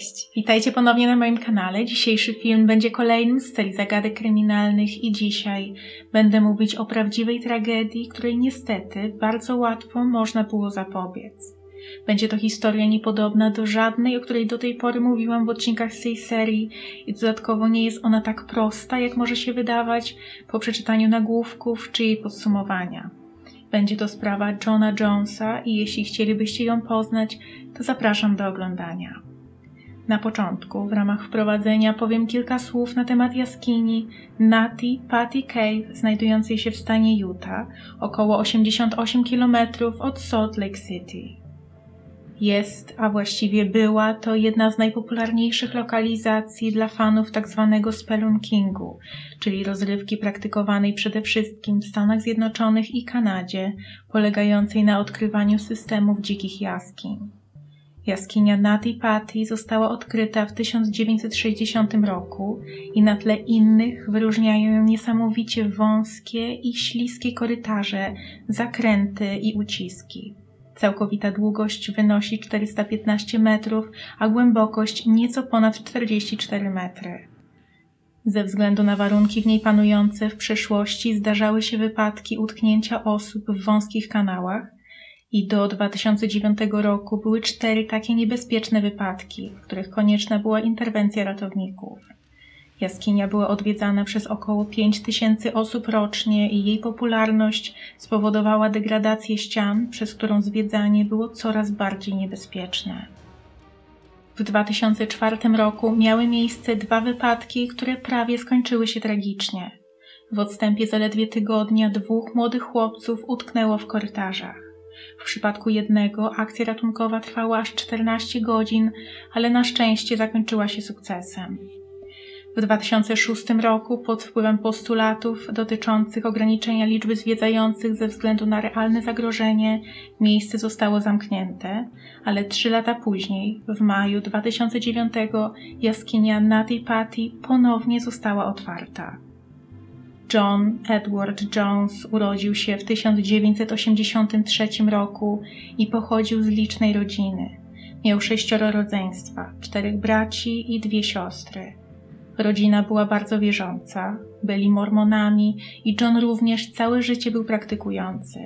Cześć, witajcie ponownie na moim kanale. Dzisiejszy film będzie kolejnym z serii zagadek kryminalnych i dzisiaj będę mówić o prawdziwej tragedii, której niestety bardzo łatwo można było zapobiec. Będzie to historia niepodobna do żadnej, o której do tej pory mówiłam w odcinkach z tej serii i dodatkowo nie jest ona tak prosta, jak może się wydawać po przeczytaniu nagłówków czy jej podsumowania. Będzie to sprawa Johna Jonesa i jeśli chcielibyście ją poznać, to zapraszam do oglądania. Na początku, w ramach wprowadzenia, powiem kilka słów na temat jaskini Natty Patty Cave, znajdującej się w stanie Utah, około 88 km od Salt Lake City. Jest, a właściwie była, to jedna z najpopularniejszych lokalizacji dla fanów tzw. Tak spelunkingu, czyli rozrywki praktykowanej przede wszystkim w Stanach Zjednoczonych i Kanadzie, polegającej na odkrywaniu systemów dzikich jaskiń. Jaskinia Nati Patti została odkryta w 1960 roku i na tle innych wyróżniają ją niesamowicie wąskie i śliskie korytarze, zakręty i uciski. Całkowita długość wynosi 415 metrów, a głębokość nieco ponad 44 metry. Ze względu na warunki w niej panujące w przeszłości zdarzały się wypadki utknięcia osób w wąskich kanałach, i do 2009 roku były cztery takie niebezpieczne wypadki, w których konieczna była interwencja ratowników. Jaskinia była odwiedzana przez około 5 tysięcy osób rocznie i jej popularność spowodowała degradację ścian, przez którą zwiedzanie było coraz bardziej niebezpieczne. W 2004 roku miały miejsce dwa wypadki, które prawie skończyły się tragicznie. W odstępie zaledwie tygodnia dwóch młodych chłopców utknęło w korytarzach. W przypadku jednego akcja ratunkowa trwała aż 14 godzin, ale na szczęście zakończyła się sukcesem. W 2006 roku, pod wpływem postulatów dotyczących ograniczenia liczby zwiedzających ze względu na realne zagrożenie, miejsce zostało zamknięte, ale trzy lata później, w maju 2009, jaskinia Nati Patti ponownie została otwarta. John Edward Jones urodził się w 1983 roku i pochodził z licznej rodziny. Miał sześcioro rodzeństwa, czterech braci i dwie siostry. Rodzina była bardzo wierząca, byli mormonami i John również całe życie był praktykujący.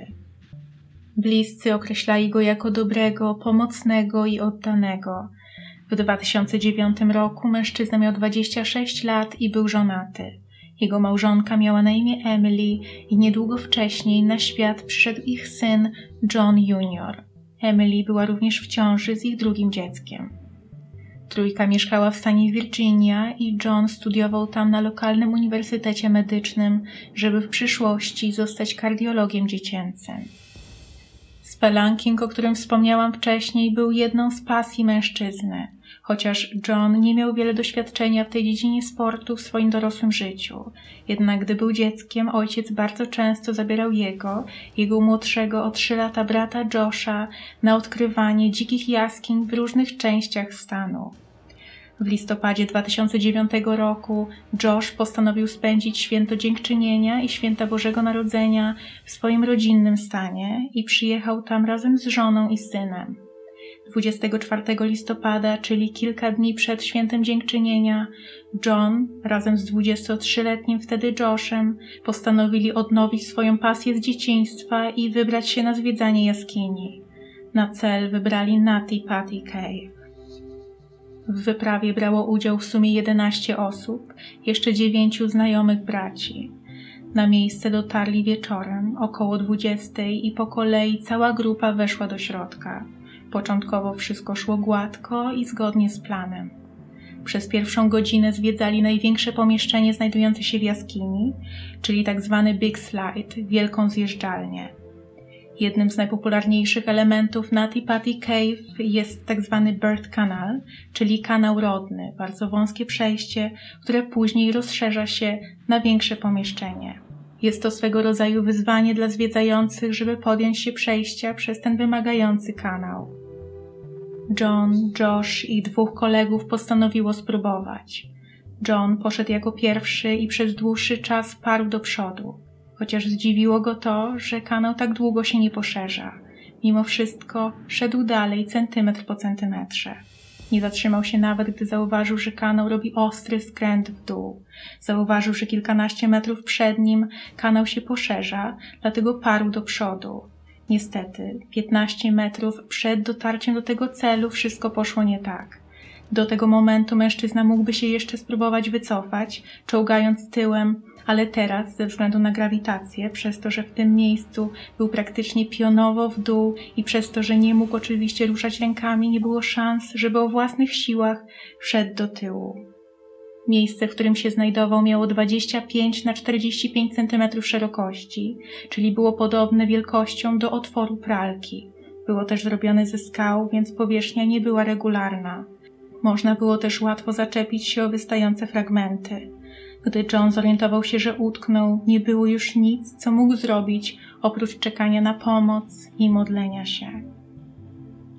Bliscy określali go jako dobrego, pomocnego i oddanego. W 2009 roku mężczyzna miał 26 lat i był żonaty. Jego małżonka miała na imię Emily i niedługo wcześniej na świat przyszedł ich syn John Jr. Emily była również w ciąży z ich drugim dzieckiem. Trójka mieszkała w stanie Virginia i John studiował tam na lokalnym uniwersytecie medycznym, żeby w przyszłości zostać kardiologiem dziecięcym. Spelunking, o którym wspomniałam wcześniej, był jedną z pasji mężczyzny. Chociaż John nie miał wiele doświadczenia w tej dziedzinie sportu w swoim dorosłym życiu. Jednak gdy był dzieckiem, ojciec bardzo często zabierał jego, jego młodszego o trzy lata brata Josha na odkrywanie dzikich jaskiń w różnych częściach stanu. W listopadzie 2009 roku Josh postanowił spędzić święto dziękczynienia i święta Bożego Narodzenia w swoim rodzinnym stanie i przyjechał tam razem z żoną i synem. 24 listopada, czyli kilka dni przed świętem dziękczynienia, John razem z 23-letnim wtedy Joshem postanowili odnowić swoją pasję z dzieciństwa i wybrać się na zwiedzanie jaskini. Na cel wybrali Natty Patty Cave. W wyprawie brało udział w sumie 11 osób, jeszcze dziewięciu znajomych braci. Na miejsce dotarli wieczorem, około 20 i po kolei cała grupa weszła do środka. Początkowo wszystko szło gładko i zgodnie z planem. Przez pierwszą godzinę zwiedzali największe pomieszczenie znajdujące się w jaskini, czyli tak zwany Big Slide, wielką zjeżdżalnię. Jednym z najpopularniejszych elementów Nati Patty Cave jest tak zwany Birth Canal, czyli kanał rodny, bardzo wąskie przejście, które później rozszerza się na większe pomieszczenie. Jest to swego rodzaju wyzwanie dla zwiedzających, żeby podjąć się przejścia przez ten wymagający kanał. John, Josh i dwóch kolegów postanowiło spróbować. John poszedł jako pierwszy i przez dłuższy czas parł do przodu chociaż zdziwiło go to, że kanał tak długo się nie poszerza. Mimo wszystko szedł dalej centymetr po centymetrze. Nie zatrzymał się nawet, gdy zauważył, że kanał robi ostry skręt w dół. Zauważył, że kilkanaście metrów przed nim kanał się poszerza, dlatego parł do przodu. Niestety, 15 metrów przed dotarciem do tego celu wszystko poszło nie tak. Do tego momentu mężczyzna mógłby się jeszcze spróbować wycofać, czołgając tyłem, ale teraz, ze względu na grawitację, przez to, że w tym miejscu był praktycznie pionowo w dół i przez to, że nie mógł oczywiście ruszać rękami, nie było szans, żeby o własnych siłach wszedł do tyłu. Miejsce, w którym się znajdował, miało 25 na 45 cm szerokości, czyli było podobne wielkością do otworu pralki. Było też zrobione ze skał, więc powierzchnia nie była regularna. Można było też łatwo zaczepić się o wystające fragmenty. Gdy John zorientował się, że utknął, nie było już nic, co mógł zrobić, oprócz czekania na pomoc i modlenia się.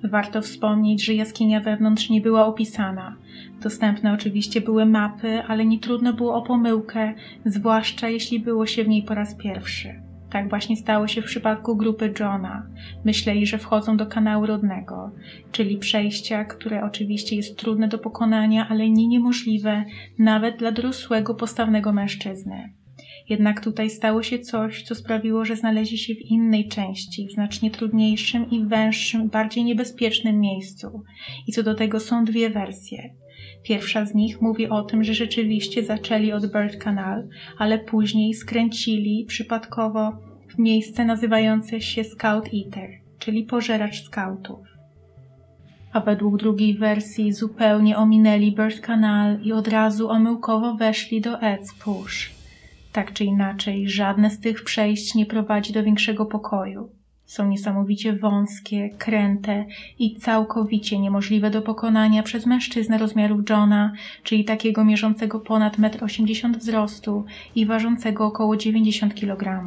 Warto wspomnieć, że jaskinia wewnątrz nie była opisana. Dostępne oczywiście były mapy, ale nie trudno było o pomyłkę, zwłaszcza jeśli było się w niej po raz pierwszy. Tak właśnie stało się w przypadku grupy Johna. Myśleli, że wchodzą do kanału rodnego, czyli przejścia, które oczywiście jest trudne do pokonania, ale nie niemożliwe nawet dla dorosłego, postawnego mężczyzny. Jednak tutaj stało się coś, co sprawiło, że znaleźli się w innej części, w znacznie trudniejszym i węższym, bardziej niebezpiecznym miejscu. I co do tego są dwie wersje. Pierwsza z nich mówi o tym, że rzeczywiście zaczęli od Bird Canal, ale później skręcili przypadkowo w miejsce nazywające się Scout Eater, czyli pożeracz skautów. A według drugiej wersji zupełnie ominęli Bird Canal i od razu omyłkowo weszli do Ed's Push. Tak czy inaczej, żadne z tych przejść nie prowadzi do większego pokoju. Są niesamowicie wąskie, kręte i całkowicie niemożliwe do pokonania przez mężczyznę rozmiarów Johna, czyli takiego mierzącego ponad 1,80 m wzrostu i ważącego około 90 kg.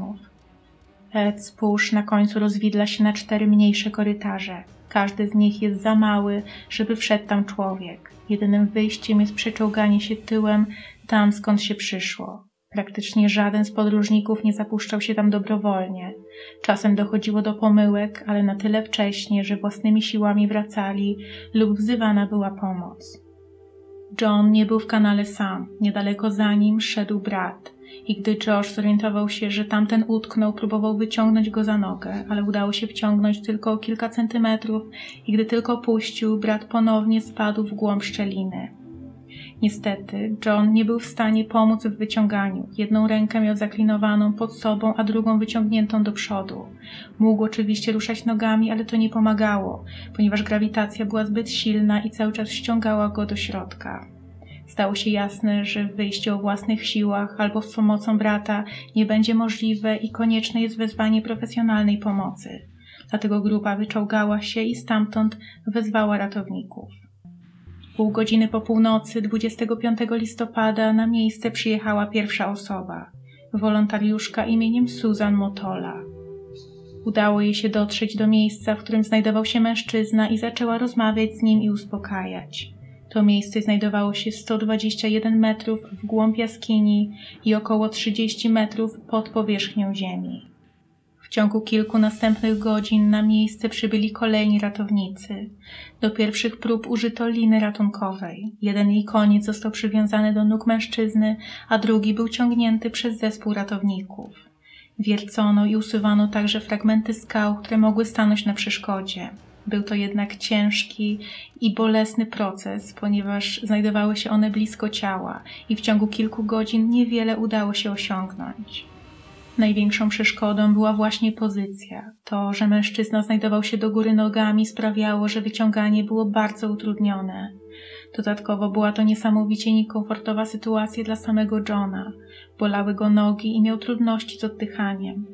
Ed spójrz na końcu rozwidla się na cztery mniejsze korytarze. Każdy z nich jest za mały, żeby wszedł tam człowiek. Jedynym wyjściem jest przeczołganie się tyłem tam, skąd się przyszło. Praktycznie żaden z podróżników nie zapuszczał się tam dobrowolnie. Czasem dochodziło do pomyłek, ale na tyle wcześnie, że własnymi siłami wracali lub wzywana była pomoc. John nie był w kanale sam. Niedaleko za nim szedł brat. I gdy Josh zorientował się, że tamten utknął, próbował wyciągnąć go za nogę, ale udało się wciągnąć tylko o kilka centymetrów i gdy tylko puścił, brat ponownie spadł w głąb szczeliny. Niestety, John nie był w stanie pomóc w wyciąganiu. Jedną rękę miał zaklinowaną pod sobą, a drugą wyciągniętą do przodu. Mógł oczywiście ruszać nogami, ale to nie pomagało, ponieważ grawitacja była zbyt silna i cały czas ściągała go do środka. Stało się jasne, że wyjście o własnych siłach albo z pomocą brata nie będzie możliwe i konieczne jest wezwanie profesjonalnej pomocy. Dlatego grupa wyczołgała się i stamtąd wezwała ratowników. Pół godziny po północy 25 listopada na miejsce przyjechała pierwsza osoba, wolontariuszka imieniem Susan Motola. Udało jej się dotrzeć do miejsca, w którym znajdował się mężczyzna i zaczęła rozmawiać z nim i uspokajać. To miejsce znajdowało się 121 metrów w głąb jaskini i około 30 metrów pod powierzchnią ziemi. Ciągu kilku następnych godzin na miejsce przybyli kolejni ratownicy. Do pierwszych prób użyto liny ratunkowej. Jeden jej koniec został przywiązany do nóg mężczyzny, a drugi był ciągnięty przez zespół ratowników. Wiercono i usuwano także fragmenty skał, które mogły stanąć na przeszkodzie. Był to jednak ciężki i bolesny proces, ponieważ znajdowały się one blisko ciała i w ciągu kilku godzin niewiele udało się osiągnąć. Największą przeszkodą była właśnie pozycja. To, że mężczyzna znajdował się do góry nogami, sprawiało, że wyciąganie było bardzo utrudnione. Dodatkowo była to niesamowicie niekomfortowa sytuacja dla samego Johna. Bolały go nogi i miał trudności z oddychaniem.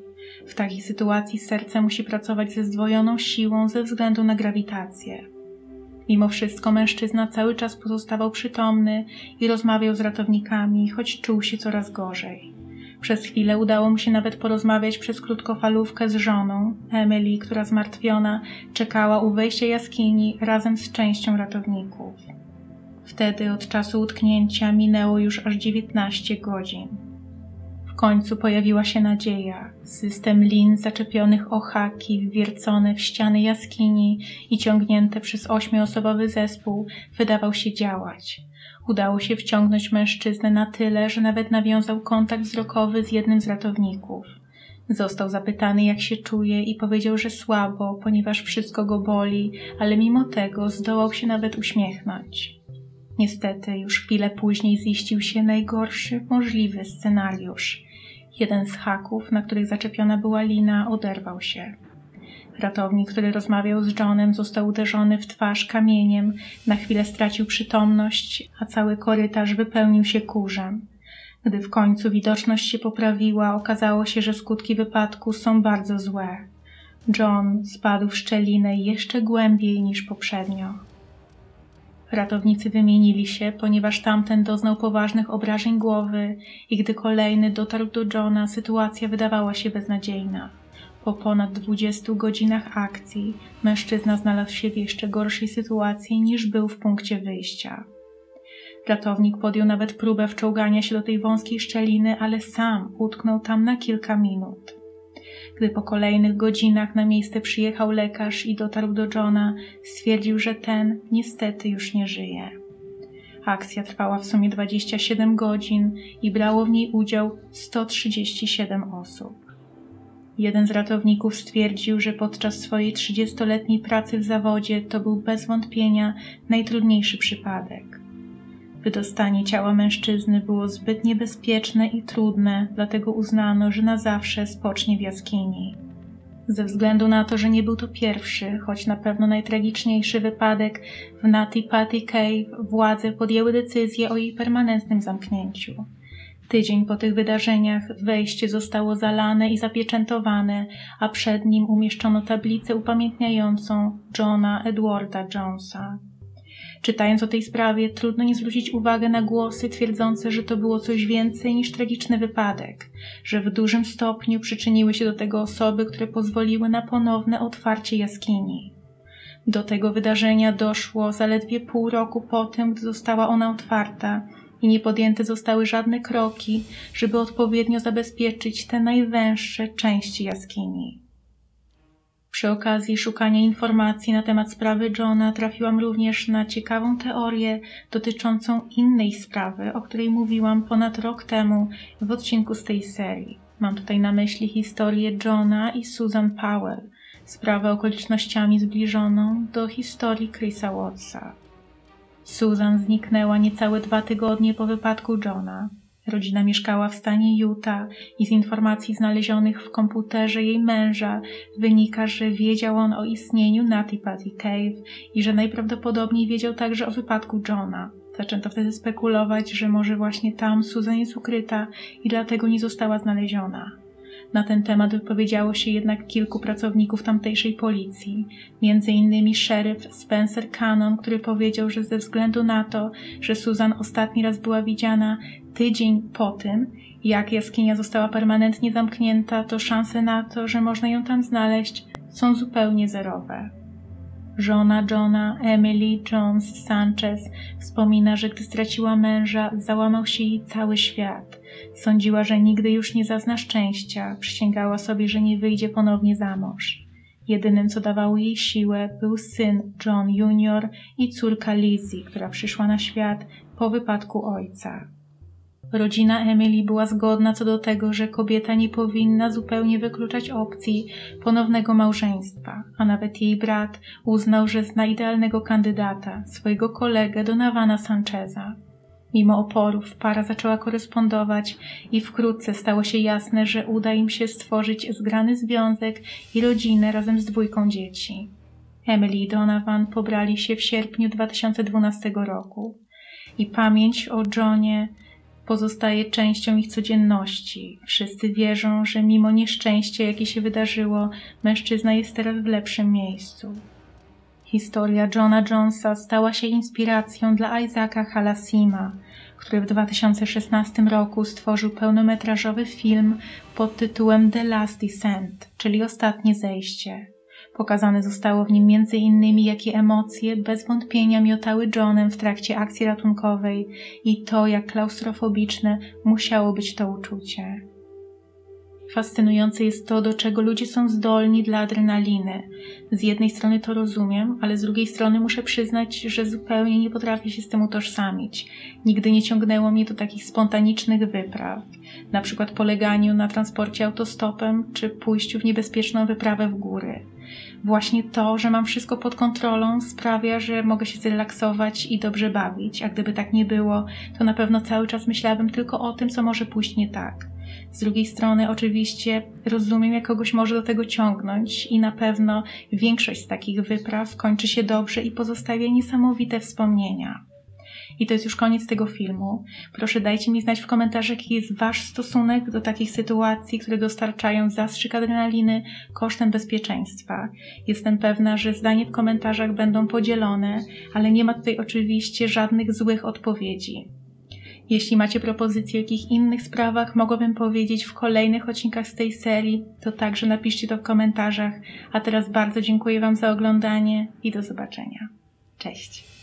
W takiej sytuacji serce musi pracować ze zdwojoną siłą ze względu na grawitację. Mimo wszystko mężczyzna cały czas pozostawał przytomny i rozmawiał z ratownikami, choć czuł się coraz gorzej. Przez chwilę udało mu się nawet porozmawiać przez krótkofalówkę z żoną, Emily, która zmartwiona czekała u wejścia jaskini razem z częścią ratowników. Wtedy od czasu utknięcia minęło już aż 19 godzin końcu pojawiła się nadzieja. System lin zaczepionych o haki, wwiercone w ściany jaskini i ciągnięte przez ośmioosobowy zespół wydawał się działać. Udało się wciągnąć mężczyznę na tyle, że nawet nawiązał kontakt wzrokowy z jednym z ratowników. Został zapytany, jak się czuje, i powiedział, że słabo, ponieważ wszystko go boli, ale mimo tego zdołał się nawet uśmiechnąć. Niestety, już chwilę później ziścił się najgorszy możliwy scenariusz. Jeden z haków, na których zaczepiona była lina, oderwał się. Ratownik, który rozmawiał z Johnem, został uderzony w twarz kamieniem, na chwilę stracił przytomność, a cały korytarz wypełnił się kurzem. Gdy w końcu widoczność się poprawiła, okazało się, że skutki wypadku są bardzo złe. John spadł w szczelinę jeszcze głębiej niż poprzednio. Ratownicy wymienili się, ponieważ tamten doznał poważnych obrażeń głowy i gdy kolejny dotarł do Johna, sytuacja wydawała się beznadziejna. Po ponad 20 godzinach akcji mężczyzna znalazł się w jeszcze gorszej sytuacji niż był w punkcie wyjścia. Ratownik podjął nawet próbę wczołgania się do tej wąskiej szczeliny, ale sam utknął tam na kilka minut. Gdy po kolejnych godzinach na miejsce przyjechał lekarz i dotarł do Johna, stwierdził, że ten niestety już nie żyje. Akcja trwała w sumie 27 godzin i brało w niej udział 137 osób. Jeden z ratowników stwierdził, że podczas swojej 30-letniej pracy w zawodzie to był bez wątpienia najtrudniejszy przypadek. Wydostanie ciała mężczyzny było zbyt niebezpieczne i trudne, dlatego uznano, że na zawsze spocznie w jaskini. Ze względu na to, że nie był to pierwszy, choć na pewno najtragiczniejszy wypadek w Nati Patty Cave, władze podjęły decyzję o jej permanentnym zamknięciu. Tydzień po tych wydarzeniach wejście zostało zalane i zapieczętowane, a przed nim umieszczono tablicę upamiętniającą Johna Edwarda Jonesa. Czytając o tej sprawie, trudno nie zwrócić uwagi na głosy twierdzące, że to było coś więcej niż tragiczny wypadek, że w dużym stopniu przyczyniły się do tego osoby, które pozwoliły na ponowne otwarcie jaskini. Do tego wydarzenia doszło zaledwie pół roku po tym, gdy została ona otwarta i nie podjęte zostały żadne kroki, żeby odpowiednio zabezpieczyć te najwęższe części jaskini. Przy okazji szukania informacji na temat sprawy Johna trafiłam również na ciekawą teorię dotyczącą innej sprawy, o której mówiłam ponad rok temu w odcinku z tej serii. Mam tutaj na myśli historię Johna i Susan Powell, sprawę okolicznościami zbliżoną do historii Chrisa Wattsa. Susan zniknęła niecałe dwa tygodnie po wypadku Johna. Rodzina mieszkała w stanie Utah i z informacji znalezionych w komputerze jej męża wynika, że wiedział on o istnieniu Natty Patty Cave i że najprawdopodobniej wiedział także o wypadku Johna. Zaczęto wtedy spekulować, że może właśnie tam Susan jest ukryta i dlatego nie została znaleziona. Na ten temat wypowiedziało się jednak kilku pracowników tamtejszej policji, innymi szeryf Spencer Cannon, który powiedział, że ze względu na to, że Susan ostatni raz była widziana tydzień po tym, jak jaskinia została permanentnie zamknięta, to szanse na to, że można ją tam znaleźć, są zupełnie zerowe. Żona Johna, Emily Jones Sanchez, wspomina, że gdy straciła męża, załamał się jej cały świat. Sądziła, że nigdy już nie zazna szczęścia, przysięgała sobie, że nie wyjdzie ponownie za mąż. Jedynym, co dawało jej siłę, był syn John Jr. i córka Lizzie, która przyszła na świat po wypadku ojca. Rodzina Emily była zgodna co do tego, że kobieta nie powinna zupełnie wykluczać opcji ponownego małżeństwa, a nawet jej brat uznał, że zna idealnego kandydata, swojego kolegę Donavana Sancheza. Mimo oporów para zaczęła korespondować i wkrótce stało się jasne, że uda im się stworzyć zgrany związek i rodzinę razem z dwójką dzieci. Emily i Donovan pobrali się w sierpniu 2012 roku i pamięć o Johnie pozostaje częścią ich codzienności. Wszyscy wierzą, że mimo nieszczęścia, jakie się wydarzyło, mężczyzna jest teraz w lepszym miejscu. Historia Johna Jonesa stała się inspiracją dla Isaaca Halasima, który w 2016 roku stworzył pełnometrażowy film pod tytułem The Last Descent, czyli Ostatnie Zejście. Pokazane zostało w nim innymi, jakie emocje bez wątpienia miotały Johnem w trakcie akcji ratunkowej i to, jak klaustrofobiczne musiało być to uczucie. Fascynujące jest to, do czego ludzie są zdolni dla adrenaliny. Z jednej strony to rozumiem, ale z drugiej strony muszę przyznać, że zupełnie nie potrafię się z tym utożsamić. Nigdy nie ciągnęło mnie do takich spontanicznych wypraw, na przykład poleganiu na transporcie autostopem czy pójściu w niebezpieczną wyprawę w góry. Właśnie to, że mam wszystko pod kontrolą, sprawia, że mogę się zrelaksować i dobrze bawić, a gdyby tak nie było, to na pewno cały czas myślałabym tylko o tym, co może pójść nie tak. Z drugiej strony, oczywiście, rozumiem, jak kogoś może do tego ciągnąć, i na pewno większość z takich wypraw kończy się dobrze i pozostawia niesamowite wspomnienia. I to jest już koniec tego filmu. Proszę dajcie mi znać w komentarzach, jaki jest Wasz stosunek do takich sytuacji, które dostarczają zastrzyk adrenaliny kosztem bezpieczeństwa. Jestem pewna, że zdanie w komentarzach będą podzielone, ale nie ma tutaj oczywiście żadnych złych odpowiedzi. Jeśli macie propozycje o jakich innych sprawach mogłabym powiedzieć w kolejnych odcinkach z tej serii, to także napiszcie to w komentarzach. A teraz bardzo dziękuję Wam za oglądanie i do zobaczenia. Cześć!